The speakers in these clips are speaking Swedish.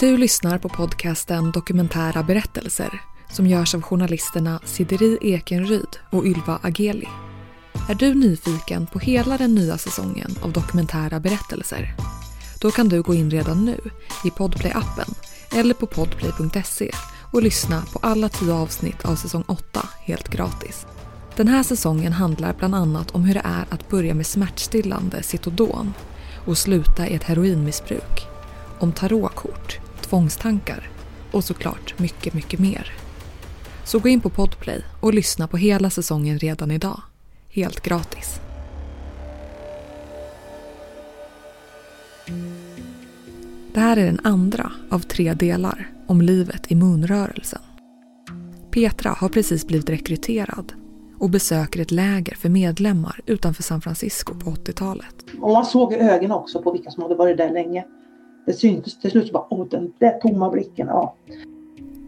Du lyssnar på podcasten Dokumentära berättelser som görs av journalisterna Sideri Ekenryd och Ylva Ageli. Är du nyfiken på hela den nya säsongen av Dokumentära berättelser? Då kan du gå in redan nu i Podplay-appen eller på podplay.se och lyssna på alla tio avsnitt av säsong 8 helt gratis. Den här säsongen handlar bland annat om hur det är att börja med smärtstillande Citodon och sluta i ett heroinmissbruk. Om tarotkort, tvångstankar och såklart mycket, mycket mer. Så gå in på Podplay och lyssna på hela säsongen redan idag. Helt gratis. Det här är den andra av tre delar om livet i munrörelsen. Petra har precis blivit rekryterad och besöker ett läger för medlemmar utanför San Francisco på 80-talet. Och man såg i ögonen också på vilka som hade varit där länge. Det syntes till slut så bara, åh den där tomma blicken, ja.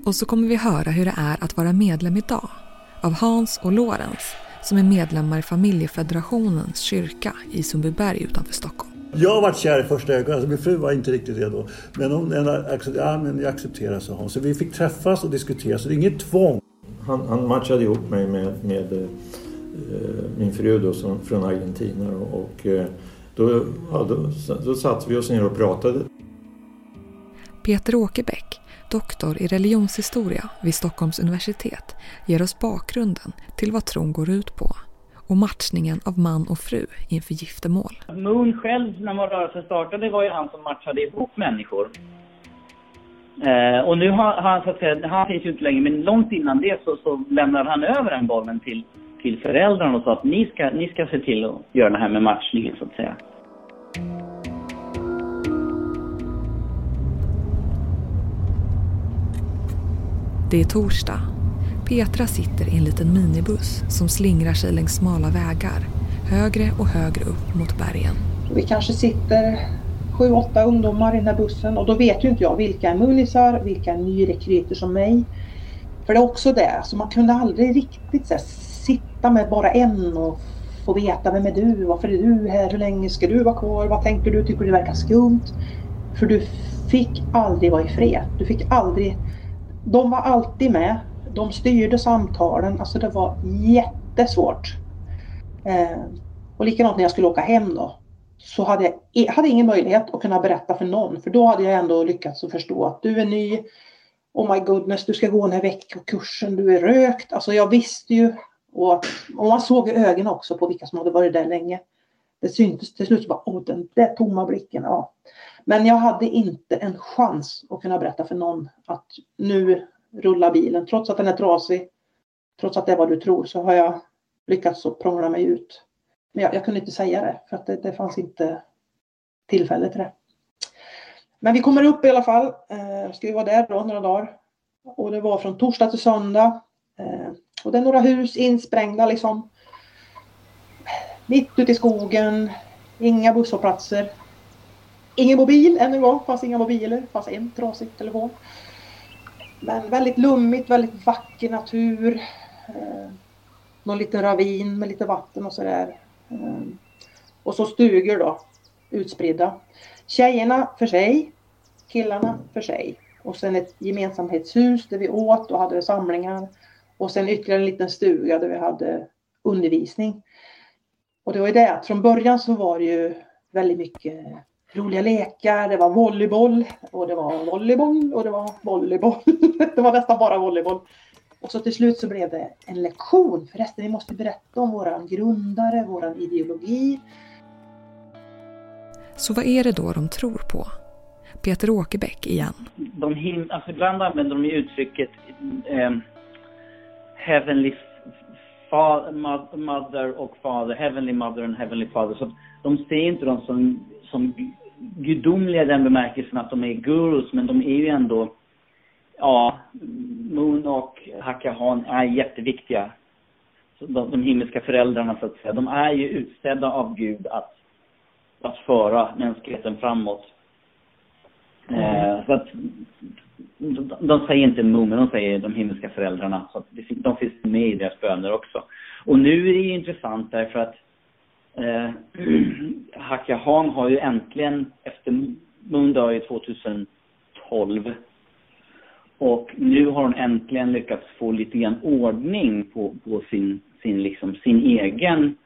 Och så kommer vi höra hur det är att vara medlem idag av Hans och Lorentz som är medlemmar i Familjefederationens kyrka i Sundbyberg utanför Stockholm. Jag var kär i första ögonen, alltså min fru var inte riktigt redo. Men hon accepterade, ja, men jag accepterar, sa hon. Så vi fick träffas och diskutera, så det är inget tvång. Han, han matchade ihop mig med, med eh, min fru då, som, från Argentina och eh, då, ja, då, då satte vi oss ner och pratade. Peter Åkerbäck, doktor i religionshistoria vid Stockholms universitet, ger oss bakgrunden till vad tron går ut på och matchningen av man och fru inför giftermål. Moon själv, när rörelsen startade, var ju han som matchade ihop människor. Eh, och nu har han, så att säga, han finns ju inte längre, men långt innan det så, så lämnade han över den bollen till, till föräldrarna och sa att ni ska, ni ska se till att göra det här med matchningen, så att säga. Det är torsdag. Petra sitter i en liten minibuss som slingrar sig längs smala vägar, högre och högre upp mot bergen. Vi kanske sitter sju, åtta ungdomar i den här bussen och då vet ju inte jag vilka är munisar, vilka är nyrekryter som mig. För det är också det, så man kunde aldrig riktigt så här, sitta med bara en och få veta vem är du, varför är du här, hur länge ska du vara kvar, vad tänker du, tycker du det verkar skumt? För du fick aldrig vara i fred. Du fick aldrig... De var alltid med. De styrde samtalen. Alltså det var jättesvårt. Eh, och likadant när jag skulle åka hem då så hade jag hade ingen möjlighet att kunna berätta för någon för då hade jag ändå lyckats att förstå att du är ny. Oh my goodness, du ska gå den här veckokursen, du är rökt. Alltså jag visste ju och, och man såg i ögonen också på vilka som hade varit där länge. Det syntes till slut bara, åh den där tomma blicken. Ja. Men jag hade inte en chans att kunna berätta för någon att nu rullar bilen. Trots att den är trasig, trots att det är vad du tror, så har jag lyckats prångla mig ut. Men jag, jag, kunde inte säga det för att det, det fanns inte tillfälle till det. Men vi kommer upp i alla fall. Eh, ska vi vara där då några dagar. Och det var från torsdag till söndag. Eh, och det är några hus insprängda liksom. Mitt ute i skogen. Inga busshållplatser. Ingen mobil än en gång. Fanns inga mobiler. Fanns en trasig telefon. Men väldigt lummigt, väldigt vacker natur. Eh, någon liten ravin med lite vatten och sådär. Eh, och så stugor då, utspridda. Tjejerna för sig, killarna för sig. Och sen ett gemensamhetshus där vi åt och hade samlingar. Och sen ytterligare en liten stuga där vi hade undervisning. Och det var ju det att från början så var det ju väldigt mycket roliga lekar, det var volleyboll och det var volleyboll och det var volleyboll. det var nästan bara volleyboll. Och så till slut så blev det en lektion. Förresten, vi måste berätta om våran grundare, våran ideologi. Så vad är det då de tror på? Peter Åkerbäck igen. De him alltså ibland använder de uttrycket eh, Heavenly fa Mother och Father, Heavenly Mother and Heavenly Father. Så de ser inte dem som, som gudomliga i den bemärkelsen att de är gurus, men de är ju ändå ja, Moon och Hakahan är jätteviktiga. De, de himmelska föräldrarna så att säga. De är ju utsedda av Gud att, att föra mänskligheten framåt. Mm. Eh, så att, de, de säger inte Moon, men de säger de himmelska föräldrarna. Så att de finns med i deras böner också. Och nu är det ju intressant därför att eh, Hakahan har ju äntligen, efter Moon dör ju 2012 Och nu har hon äntligen lyckats få lite grann ordning på, på sin, sin, liksom, sin egen,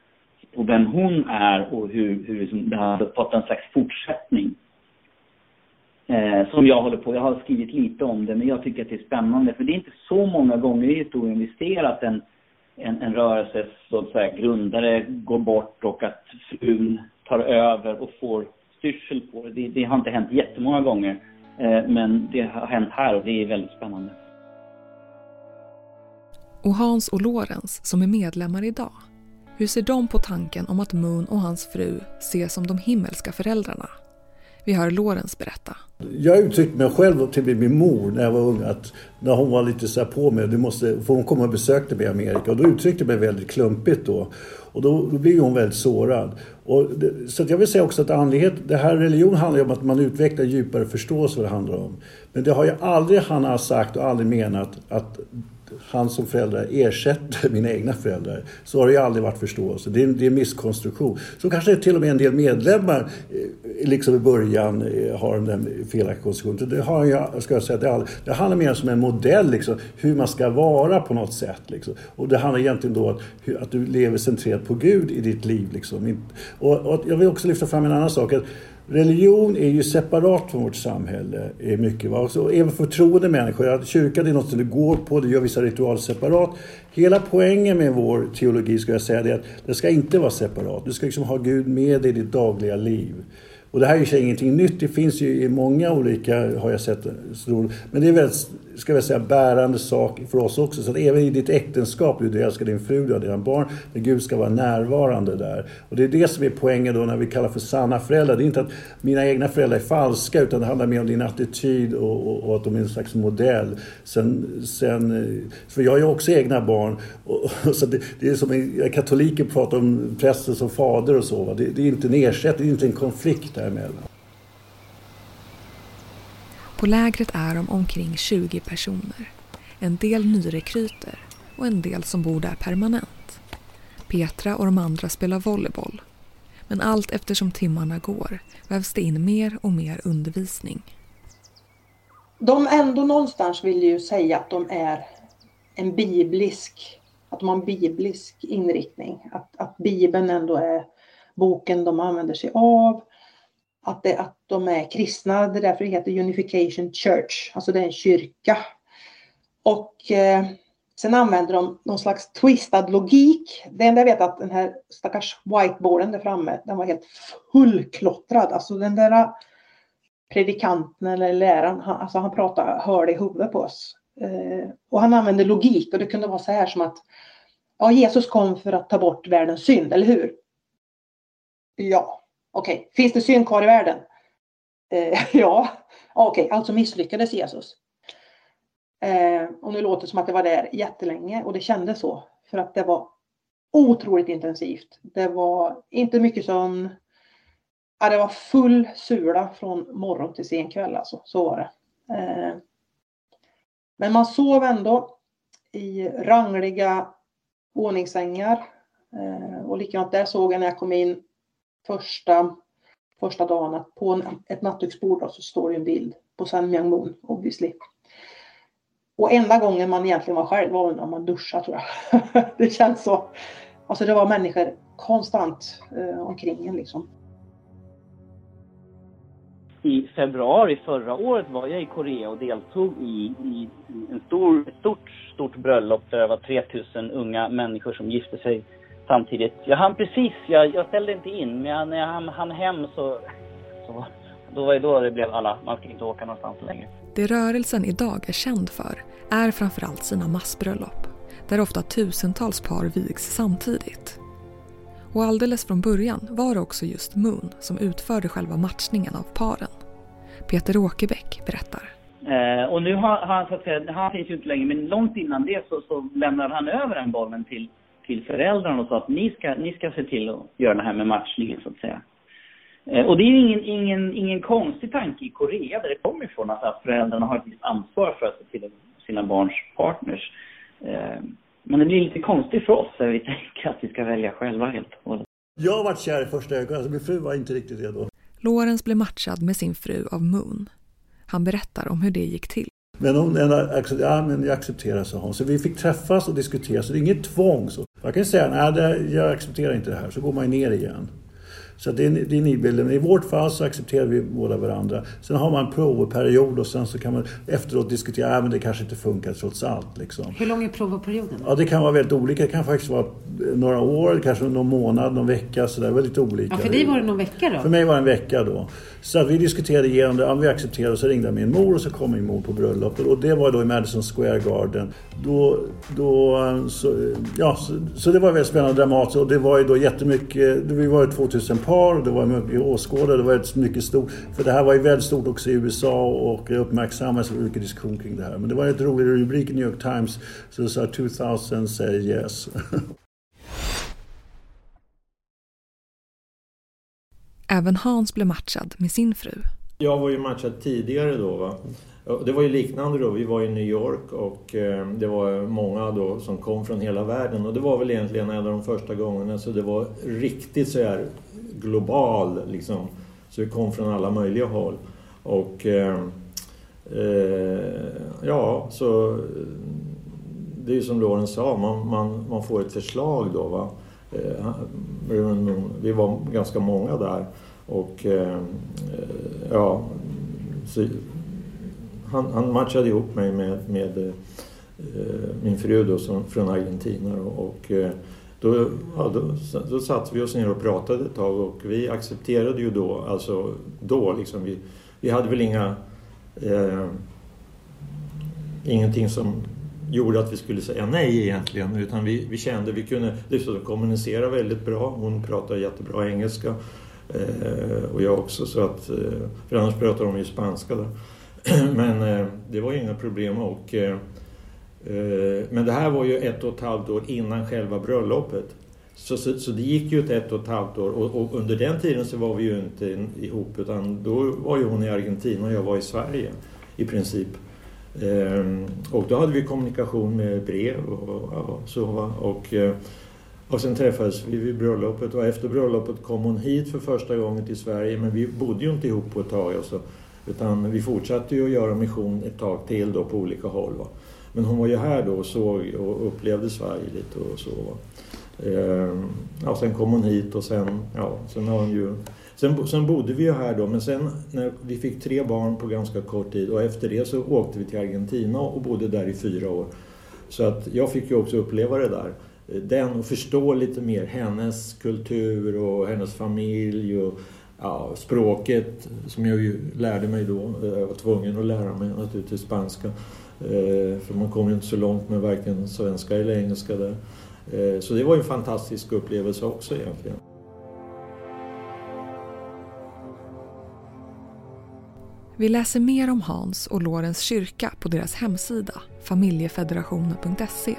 på vem hon är och hur, hur liksom, det har fått en slags fortsättning. Eh, som jag håller på, jag har skrivit lite om det, men jag tycker att det är spännande. För det är inte så många gånger i historien vi ser att en, en, en rörelses så att säga, grundare går bort och att frun tar över och får styrsel på det. Det, det har inte hänt jättemånga gånger. Eh, men det har hänt här och det är väldigt spännande. Och Hans och Lorenz som är medlemmar idag. Hur ser de på tanken om att Moon och hans fru ses som de himmelska föräldrarna? Vi hör Lorenz berätta. Jag uttryckte mig själv till min mor när jag var ung att när hon var lite så här på mig, du måste, för hon kom och besökte mig i Amerika och då uttryckte jag mig väldigt klumpigt då. Och då, då blir hon väldigt sårad. Och det, så jag vill säga också att andlighet, det här religion handlar ju om att man utvecklar djupare förståelse vad det handlar om. Men det har ju aldrig han har sagt och aldrig menat att han som föräldrar ersätter mina egna föräldrar. Så har det ju aldrig varit förståelse. Det är, det är en misskonstruktion. Så kanske till och med en del medlemmar eh, liksom i början eh, har den felaktiga konstruktionen. Det har jag, ska jag säga, det, aldrig, det handlar mer som en modell, liksom, hur man ska vara på något sätt. Liksom. Och det handlar egentligen då att, att du lever centrerat på Gud i ditt liv. Liksom. Och, och jag vill också lyfta fram en annan sak. Att Religion är ju separat från vårt samhälle. Är mycket, va? Så även för troende människor. Kyrkan är något som du går på, du gör vissa ritualer separat. Hela poängen med vår teologi ska jag säga är att det ska inte vara separat. Du ska liksom ha Gud med dig i ditt dagliga liv. Och det här är ju ingenting nytt. Det finns ju i många olika, har jag sett, men det är väldigt, ska jag säga, bärande sak för oss också. Så att även i ditt äktenskap, du älskar din fru, du har dina barn, men Gud ska vara närvarande där. Och det är det som är poängen då när vi kallar för sanna föräldrar. Det är inte att mina egna föräldrar är falska, utan det handlar mer om din attityd och, och, och att de är en slags modell. Sen, sen, för jag har ju också egna barn. Och, och så det, det, är som katoliker pratar om prästen som fader och så. Det, det, är inte en ersättning, det är inte en konflikt däremellan. På lägret är de omkring 20 personer. En del nyrekryter och en del som bor där permanent. Petra och de andra spelar volleyboll. Men allt eftersom timmarna går vävs det in mer och mer undervisning. De ändå någonstans vill ju säga att de är en biblisk, att de har en biblisk inriktning. Att, att Bibeln ändå är boken de använder sig av att, det, att de är kristna. Det är därför det heter Unification Church, alltså det är en kyrka. Och eh, sen använder de någon slags twistad logik. Det enda jag vet är att den här stackars whiteboarden där framme, den var helt fullklottrad. Alltså den där eh, predikanten eller läraren, han, alltså han pratade, hörde i huvudet på oss. Eh, och han använde logik och det kunde vara så här som att ja, Jesus kom för att ta bort världens synd, eller hur? Ja, Okej, okay. finns det synd kvar i världen? Eh, ja, okej, okay. alltså misslyckades Jesus. Eh, och nu låter det som att det var där jättelänge och det kändes så. För att det var otroligt intensivt. Det var inte mycket sömn. Ja, det var full sula från morgon till sen kväll alltså. Så var det. Eh, men man sov ändå i rangliga våningssängar. Eh, och likadant där såg jag när jag kom in första, första dagen att på ett nattduksbord så står det en bild på San Myung Moon obviously. Och enda gången man egentligen var själv var när man duschade tror jag. det känns så. Alltså det var människor konstant eh, omkring en liksom. I februari förra året var jag i Korea och deltog i, i en stor, ett stort, stort bröllop där det var 3000 unga människor som gifte sig samtidigt. Jag hann precis, jag, jag ställde inte in, men jag, när jag hann, hann hem så, så då var det då det blev alla, man ska inte åka någonstans längre. Det rörelsen idag är känd för är framförallt sina massbröllop, där ofta tusentals par vigs samtidigt. Och alldeles från början var det också just Moon som utförde själva matchningen av paren. Peter Åkerbäck berättar. Eh, och nu har han, så att säga, han finns ju inte längre, men långt innan det så, så lämnade han över den bollen till till föräldrarna och sa att ni ska, ni ska se till att göra det här med matchningen så att säga. Eh, och det är ju ingen, ingen, ingen konstig tanke i Korea där det kommer ifrån att, att föräldrarna har ett visst ansvar för att se till sina barns partners. Eh, men det blir lite konstigt för oss när vi tänker att vi ska välja själva helt och hållet. Jag varit kär i första ögonen, alltså min fru var inte riktigt redo. Lorentz blev matchad med sin fru av Moon. Han berättar om hur det gick till. Men hon ja, men jag accepterar, sa hon. Så vi fick träffas och diskutera, så det är inget tvång. Så. Jag kan säga, nej, jag accepterar inte det här, så går man ner igen. Så det är, det är nidbilden. Men i vårt fall så accepterar vi båda varandra. Sen har man en provperiod och sen så kan man efteråt diskutera, att det kanske inte funkar trots allt. Liksom. Hur lång är provperioden? Ja, det kan vara väldigt olika. Det kan faktiskt vara några år, kanske någon månad, någon vecka. Så där. Väldigt olika. Ja, för dig var det någon vecka då? För mig var det en vecka då. Så att vi diskuterade igenom det, ja, vi accepterade och så ringde min mor och så kom min mor på bröllopet. Och det var då i Madison Square Garden. Då, då, så, ja, så, så det var väldigt spännande och dramatiskt. Och det var ju då jättemycket, vi var ju 2000 par och det var mycket åskådare. Det var ett mycket stort, för det här var ju väldigt stort också i USA och uppmärksammades mycket diskussion kring det här. Men det var en rolig rubrik i New York Times. Så det sa 2000 say yes. Även Hans blev matchad med sin fru. Jag var ju matchad tidigare då. Va? Det var ju liknande då. Vi var i New York och eh, det var många då som kom från hela världen. Och det var väl egentligen en av de första gångerna så det var riktigt så här global liksom. Så vi kom från alla möjliga håll. Och eh, eh, ja, så eh, det är ju som Loren sa, man, man, man får ett förslag då. Va? Eh, vi var ganska många där. Och eh, ja, han, han, matchade ihop mig med, med eh, min fru då, som, från Argentina. Och, då, ja, då, då satt vi oss ner och pratade ett tag och vi accepterade ju då, alltså då liksom, vi, vi hade väl inga eh, ingenting som gjorde att vi skulle säga nej egentligen. Utan vi, vi kände vi kunde dessutom kommunicera väldigt bra. Hon pratar jättebra engelska. Eh, och jag också. Så att, eh, för annars pratar de ju spanska. Då. Men eh, det var ju inga problem. Och, eh, eh, men det här var ju ett och ett halvt år innan själva bröllopet. Så, så, så, det gick ju ett ett och ett halvt år och, och, under den tiden så var vi ju inte ihop utan då var ju hon i Argentina och jag var i Sverige i princip. Ehm, och då hade vi kommunikation med brev och, och så. Och, eh, och sen träffades vi vid bröllopet och efter bröllopet kom hon hit för första gången till Sverige men vi bodde ju inte ihop på ett tag. Alltså, utan vi fortsatte ju att göra mission ett tag till då på olika håll. Va? Men hon var ju här då och såg och upplevde Sverige lite och så. Va? Ehm, ja, sen kom hon hit och sen, ja, sen har hon ju Sen, sen bodde vi ju här då, men sen när vi fick tre barn på ganska kort tid och efter det så åkte vi till Argentina och bodde där i fyra år. Så att jag fick ju också uppleva det där. Den och förstå lite mer hennes kultur och hennes familj och ja, språket som jag ju lärde mig då. Jag var tvungen att lära mig naturligtvis spanska. Eh, för man kommer ju inte så långt med varken svenska eller engelska där. Eh, så det var ju en fantastisk upplevelse också egentligen. Vi läser mer om Hans och Lorens kyrka på deras hemsida familjefederationen.se.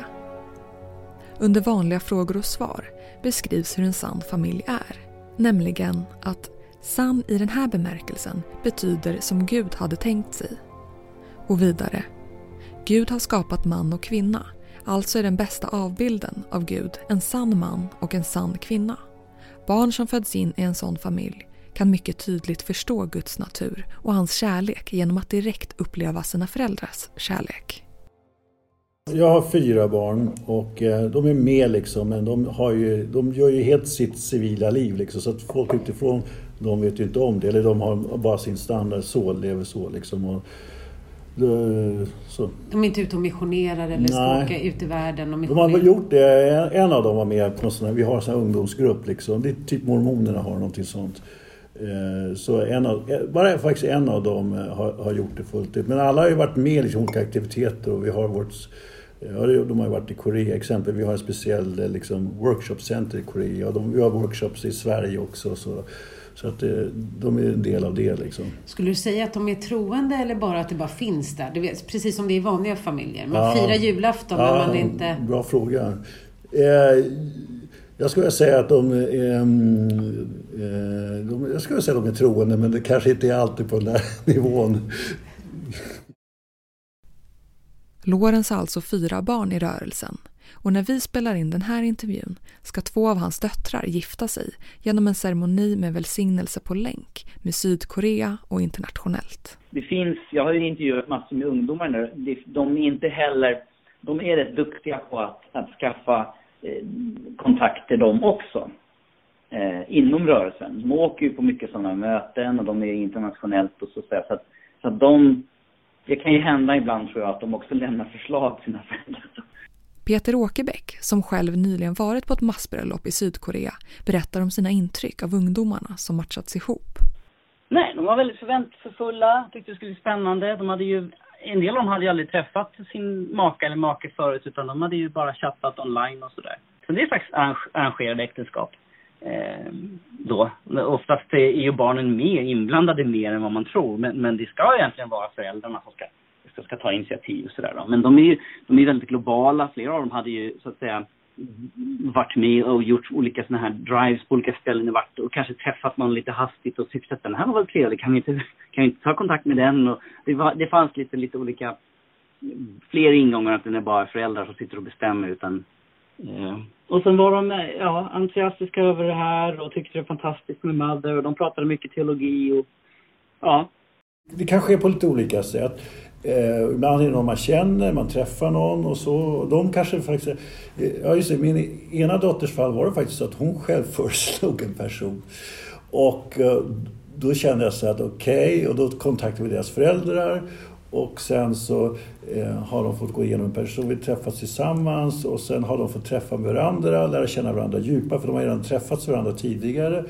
Under vanliga frågor och svar beskrivs hur en sann familj är. Nämligen att sann i den här bemärkelsen betyder som Gud hade tänkt sig. Och vidare. Gud har skapat man och kvinna. Alltså är den bästa avbilden av Gud en sann man och en sann kvinna. Barn som föds in i en sån familj kan mycket tydligt förstå Guds natur och hans kärlek genom att direkt uppleva sina föräldrars kärlek. Jag har fyra barn och eh, de är med liksom men de, har ju, de gör ju helt sitt civila liv liksom så att folk utifrån de vet ju inte om det eller de har bara sin standard så, lever så liksom. Och, så. De är inte ute och missionerar eller ska åka ut i världen och De har gjort det. En av dem var med på en sån här, vi har en sån här ungdomsgrupp liksom. Det är typ mormonerna har någonting sånt. Eh, så en av, eh, bara faktiskt en av dem eh, har, har gjort det fullt ut. Men alla har ju varit med i liksom olika aktiviteter och vi har vårt Ja, de har varit i Korea exempel. Vi har ett speciellt liksom, workshopcenter i Korea. De, vi har workshops i Sverige också. Så, så att de är en del av det. Liksom. Skulle du säga att de är troende eller bara att det bara finns där? Vet, precis som det är i vanliga familjer. Man ja, firar julafton ja, men man inte... Bra fråga. Eh, jag skulle säga att de är, ehm, eh, de, jag skulle säga att de är troende men det kanske inte är alltid på den där nivån. Lorentz har alltså fyra barn i rörelsen och när vi spelar in den här intervjun ska två av hans döttrar gifta sig genom en ceremoni med välsignelse på länk med Sydkorea och internationellt. Det finns, jag har ju intervjuat massor med ungdomar nu, de är inte heller, de är rätt duktiga på att, att skaffa kontakter de också. Eh, inom rörelsen. De åker ju på mycket sådana möten och de är internationellt och så, så att, så att de, det kan ju hända ibland tror jag att de också lämnar förslag till sina föräldrar. Peter Åkerbäck, som själv nyligen varit på ett massbröllop i Sydkorea, berättar om sina intryck av ungdomarna som matchats ihop. Nej, de var väldigt förväntningsfulla, tyckte det skulle bli spännande. De hade ju, en del av dem hade ju aldrig träffat sin maka eller make förut, utan de hade ju bara chattat online och sådär. Så det är faktiskt arrangerade äktenskap. Eh, då. Oftast är ju barnen med, inblandade mer än vad man tror, men, men det ska egentligen vara föräldrarna som ska ska, ska ta initiativ och sådär. Men de är ju de är väldigt globala. Flera av dem hade ju så att säga varit med och gjort olika sådana här drives på olika ställen i vart och kanske träffat någon lite hastigt och tyckt att den här var väl trevlig, kan vi inte, kan vi inte ta kontakt med den? Och det, var, det fanns lite, lite olika, fler ingångar att det är bara föräldrar som sitter och bestämmer utan Yeah. Och sen var de ja, entusiastiska över det här och tyckte det var fantastiskt med Mother och de pratade mycket teologi och ja. Det kan ske på lite olika sätt. Eh, ibland är det någon man känner, man träffar någon och så. De kanske faktiskt... Eh, ja, just det, min ena dotters fall var det faktiskt så att hon själv föreslog en person. Och eh, då kände jag så att okej, okay, och då kontaktade vi deras föräldrar. Och sen så eh, har de fått gå igenom en person, vi träffats tillsammans och sen har de fått träffa varandra, lära känna varandra djupare för de har redan träffats varandra tidigare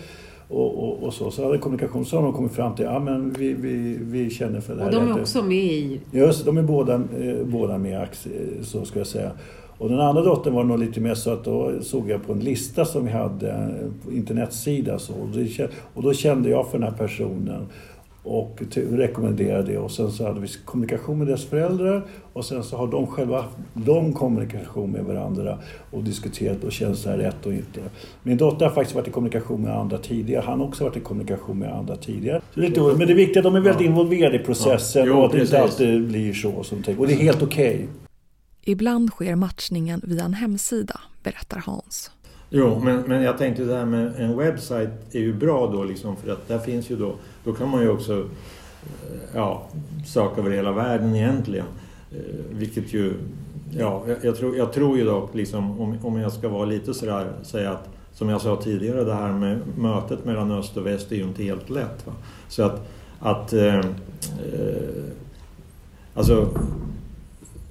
och, och, och, så. Så hade kommunikation så har de kommit fram till att ja, vi, vi, vi känner för det här. Och de är också med i... Just de är båda, eh, båda med så ska jag säga. Och den andra dottern var nog lite mer så att då såg jag på en lista som vi hade på internetsida så. Och då kände jag för den här personen och rekommenderade det och sen så hade vi kommunikation med deras föräldrar och sen så har de själva haft lång kommunikation med varandra och diskuterat och känns det här rätt och inte. Min dotter har faktiskt varit i kommunikation med andra tidigare. Han har också varit i kommunikation med andra tidigare. Så det är men det är viktigt att de är väldigt ja. involverade i processen ja. jo, och att det inte alltid blir så. Som och det är helt okej. Okay. Ibland sker matchningen via en hemsida, berättar Hans. Jo, men, men jag tänkte det här med en webbsajt är ju bra då liksom för att där finns ju då, då kan man ju också eh, ja, söka över hela världen egentligen. Eh, vilket ju, ja, jag, jag, tror, jag tror ju dock liksom om, om jag ska vara lite sådär, säga att som jag sa tidigare, det här med mötet mellan öst och väst är ju inte helt lätt. Va? Så att, att eh, eh, alltså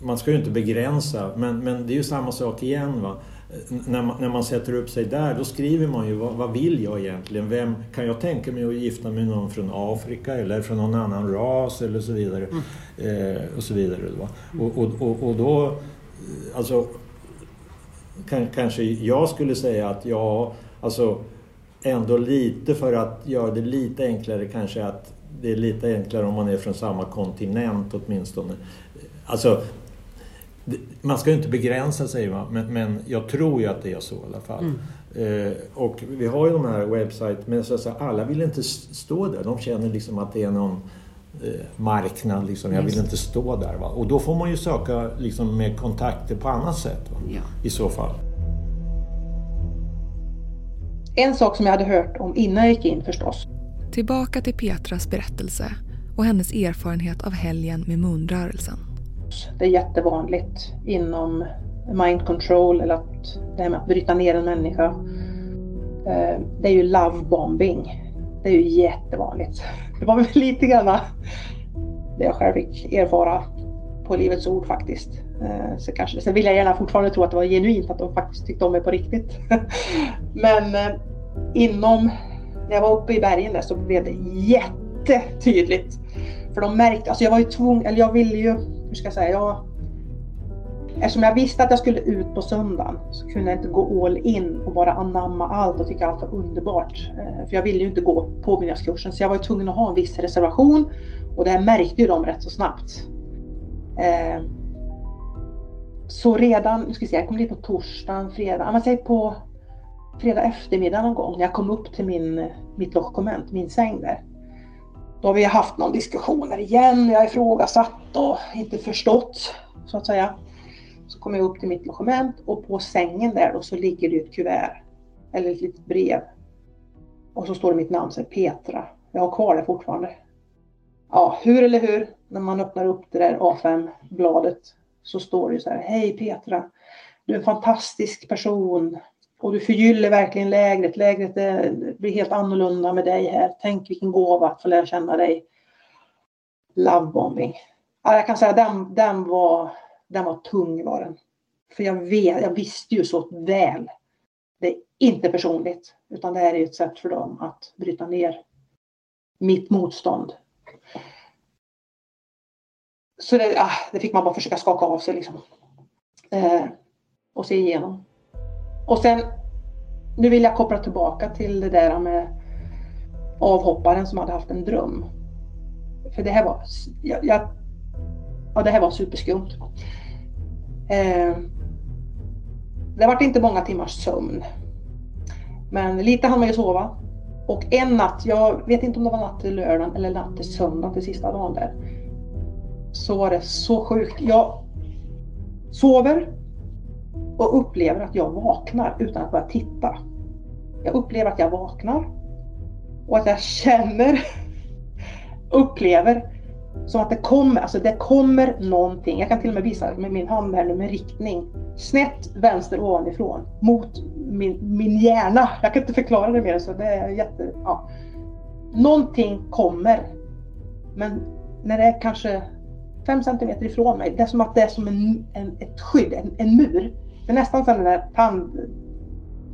man ska ju inte begränsa, men, men det är ju samma sak igen. Va? När man, när man sätter upp sig där, då skriver man ju vad, vad vill jag egentligen? Vem Kan jag tänka mig att gifta mig med någon från Afrika eller från någon annan ras eller så vidare. Mm. Eh, och så vidare. Och, och, och, och då, eh, alltså, kan, kanske jag skulle säga att ja, alltså ändå lite för att göra det lite enklare kanske att det är lite enklare om man är från samma kontinent åtminstone. Alltså, man ska ju inte begränsa sig, va? Men, men jag tror ju att det är så i alla fall. Mm. Eh, och vi har ju de här webbsajt, men så, så, alla vill inte stå där. De känner liksom att det är någon eh, marknad, liksom. jag vill inte stå där. Va? Och då får man ju söka liksom, med kontakter på annat sätt ja. i så fall. En sak som jag hade hört om innan jag gick in förstås. Tillbaka till Petras berättelse och hennes erfarenhet av helgen med munrörelsen. Det är jättevanligt inom mind control eller att det här med att bryta ner en människa. Eh, det är ju love bombing. Det är ju jättevanligt. Det var väl lite grann det jag själv fick erfara på Livets Ord faktiskt. Eh, så kanske, sen vill jag gärna fortfarande tro att det var genuint, att de faktiskt tyckte om mig på riktigt. Men eh, inom, när jag var uppe i bergen där så blev det jättetydligt. För de märkte, alltså jag var ju tvungen, eller jag ville ju hur ska jag säga, jag, eftersom jag visste att jag skulle ut på söndagen så kunde jag inte gå all in och bara anamma allt och tycka allt var underbart. Eh, för jag ville ju inte gå påbyggnadskursen så jag var tvungen att ha en viss reservation och det här märkte ju de rätt så snabbt. Eh, så redan, nu ska vi se, jag kom dit på torsdagen, fredag, man säger på fredag eftermiddag någon gång när jag kom upp till min, mitt logement, min säng där. Då har vi haft någon diskussioner igen, jag har ifrågasatt och inte förstått så att säga. Så kommer jag upp till mitt logement och på sängen där då så ligger det ett kuvert. Eller ett litet brev. Och så står det mitt namn, så Petra. Jag har kvar det fortfarande. Ja, hur eller hur, när man öppnar upp det där A5-bladet så står det ju så här. Hej Petra, du är en fantastisk person och du förgyller verkligen lägret. Lägret blir helt annorlunda med dig här. Tänk vilken gåva att få lära känna dig. Lovebombing. Ja, jag kan säga den, den, var, den var tung var den. För jag, vet, jag visste ju så väl. Det är inte personligt utan det här är ett sätt för dem att bryta ner mitt motstånd. Så det, ah, det fick man bara försöka skaka av sig liksom. Eh, och se igenom. Och sen, nu vill jag koppla tillbaka till det där med avhopparen som hade haft en dröm. För det här var, jag, jag ja, det här var superskumt. Eh, det var inte många timmars sömn. Men lite hann man ju sova. Och en natt, jag vet inte om det var natt till lördagen eller natt till söndag till sista dagen där. Så var det så sjukt. Jag sover och upplever att jag vaknar utan att börja titta. Jag upplever att jag vaknar och att jag känner, upplever som att det kommer, alltså det kommer någonting. Jag kan till och med visa med min hand här nu med riktning. Snett vänster ovanifrån mot min, min hjärna. Jag kan inte förklara det mer så det är jätte... Ja. Någonting kommer. Men när det är kanske fem centimeter ifrån mig, det är som att det är som en, en ett skydd, en, en mur. Det är nästan som den där tand,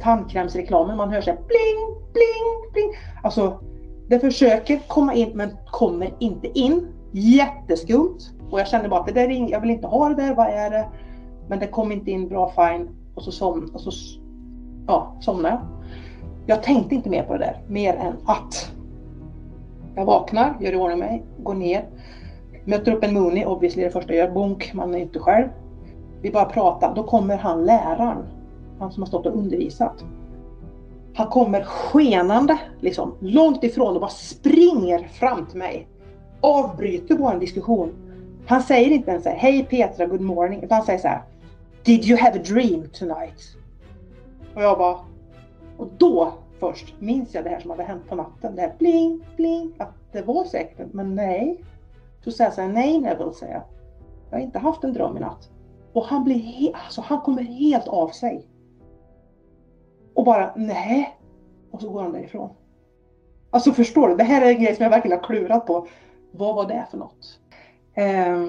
tandkrämsreklamen, man hör såhär bling, bling, bling. Alltså, det försöker komma in men kommer inte in. Jätteskumt. Och jag kände bara att det där är, jag vill inte ha det där, vad är det? Men det kom inte in bra fine. Och så, som, och så ja, somnade jag. Jag tänkte inte mer på det där, mer än att jag vaknar, gör i ordning mig, går ner, möter upp en Mooney, obviously det första jag gör, bonk, man är inte själv. Vi bara pratar, då kommer han läraren, han som har stått och undervisat. Han kommer skenande, liksom, långt ifrån och bara springer fram till mig. Avbryter vår diskussion. Han säger inte ens hej Petra, good morning, utan han säger så här, Did you have a dream tonight? Och jag bara, och då först minns jag det här som hade hänt på natten. Det här bling, bling, att det var säkert, men nej. Så säger jag så här, nej Neville, säger jag. Jag har inte haft en dröm i natt. Och han blir he- alltså han kommer helt av sig. Och bara, nej. Och så går han därifrån. Alltså förstår du? Det här är en grej som jag verkligen har klurat på. Vad var det för något? Eh,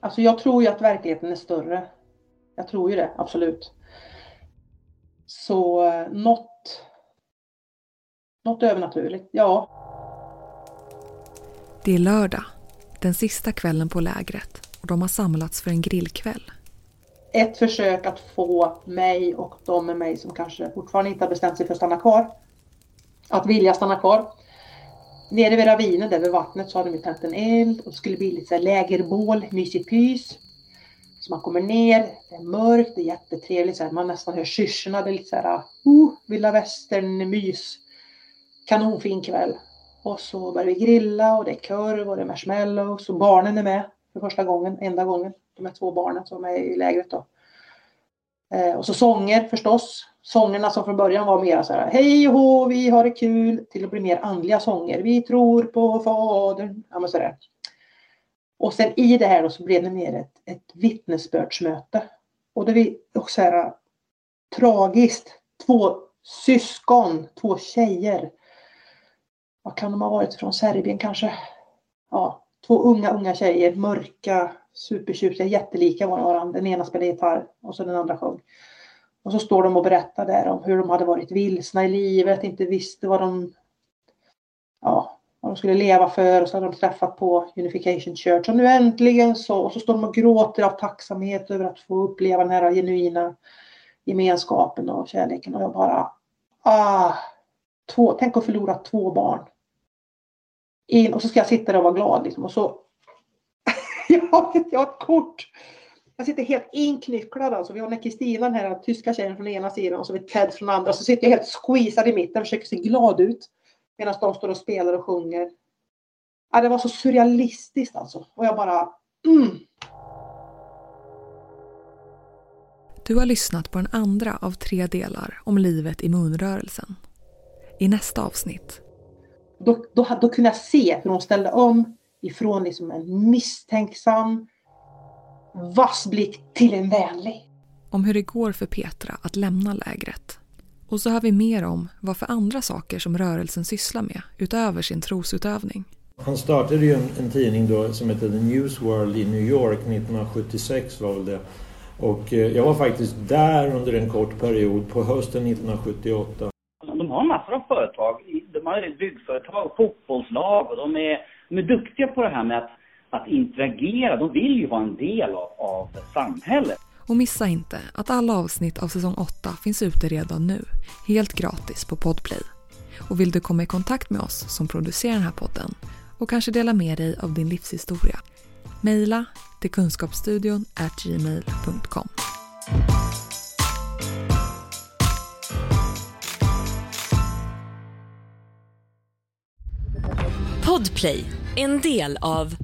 alltså jag tror ju att verkligheten är större. Jag tror ju det, absolut. Så eh, något, något övernaturligt, ja. Det är lördag, den sista kvällen på lägret de har samlats för en grillkväll. Ett försök att få mig och de med mig som kanske fortfarande inte har bestämt sig för att stanna kvar. Att vilja stanna kvar. Nere vid ravinen där vid vattnet så hade de tänt en eld och det skulle bli lite lägerbål, mysigt pys. Så man kommer ner, det är mörkt, det är jättetrevligt, så här, man nästan hör syrsorna, det är lite så här, uh, vilda västern mys. Kanonfin kväll. Och så börjar vi grilla och det är korv och det är marshmallows och barnen är med för första gången, enda gången. De här två barnen som är i lägret då. Eh, och så sånger förstås. Sångerna som från början var mer så här hej och hå, vi har det kul till att bli mer andliga sånger. Vi tror på Fadern. Ja, men sådär. Och sen i det här då så blev det mer ett, ett vittnesbördsmöte. Och det är också här tragiskt. Två syskon, två tjejer. Vad kan de ha varit från Serbien kanske? Ja, två unga, unga tjejer, mörka, supertjusiga, jättelika var varandra. Den ena spelade gitarr och så den andra sjöng. Och så står de och berättar där om hur de hade varit vilsna i livet, inte visste vad de, ja, vad de skulle leva för och så hade de träffat på Unification Church och nu äntligen så, och så står de och gråter av tacksamhet över att få uppleva den här genuina gemenskapen och kärleken och jag bara, ah, två, tänk att förlora två barn. In, och så ska jag sitta där och vara glad liksom och så jag har ett kort jag sitter helt inknycklad alltså. Vi har den Kristina, den här tyska tjejen från ena sidan och så har vi Ted från andra. Så sitter jag helt squeezad i mitten och försöker se glad ut. Medan de står och spelar och sjunger. Ja, det var så surrealistiskt alltså. Och jag bara... Mm. Du har lyssnat på den andra av tre delar om livet i munrörelsen. I nästa avsnitt. Då, då, då kunde jag se hur hon ställde om ifrån liksom en misstänksam, vass blick till en vänlig. Om hur det går för Petra att lämna lägret. Och så hör vi mer om vad för andra saker som rörelsen sysslar med utöver sin trosutövning. Han startade ju en, en tidning då som hette The News World i New York 1976 var väl det. Och eh, jag var faktiskt där under en kort period på hösten 1978. De har massor av företag. De har byggföretag, fotbollslag och de är, de är duktiga på det här med att, att interagera. De vill ju vara en del av, av samhället. Och missa inte att alla avsnitt av säsong 8 finns ute redan nu, helt gratis på Podplay. Och vill du komma i kontakt med oss som producerar den här podden och kanske dela med dig av din livshistoria? Mejla till kunskapsstudion gmail.com. Podplay, en del av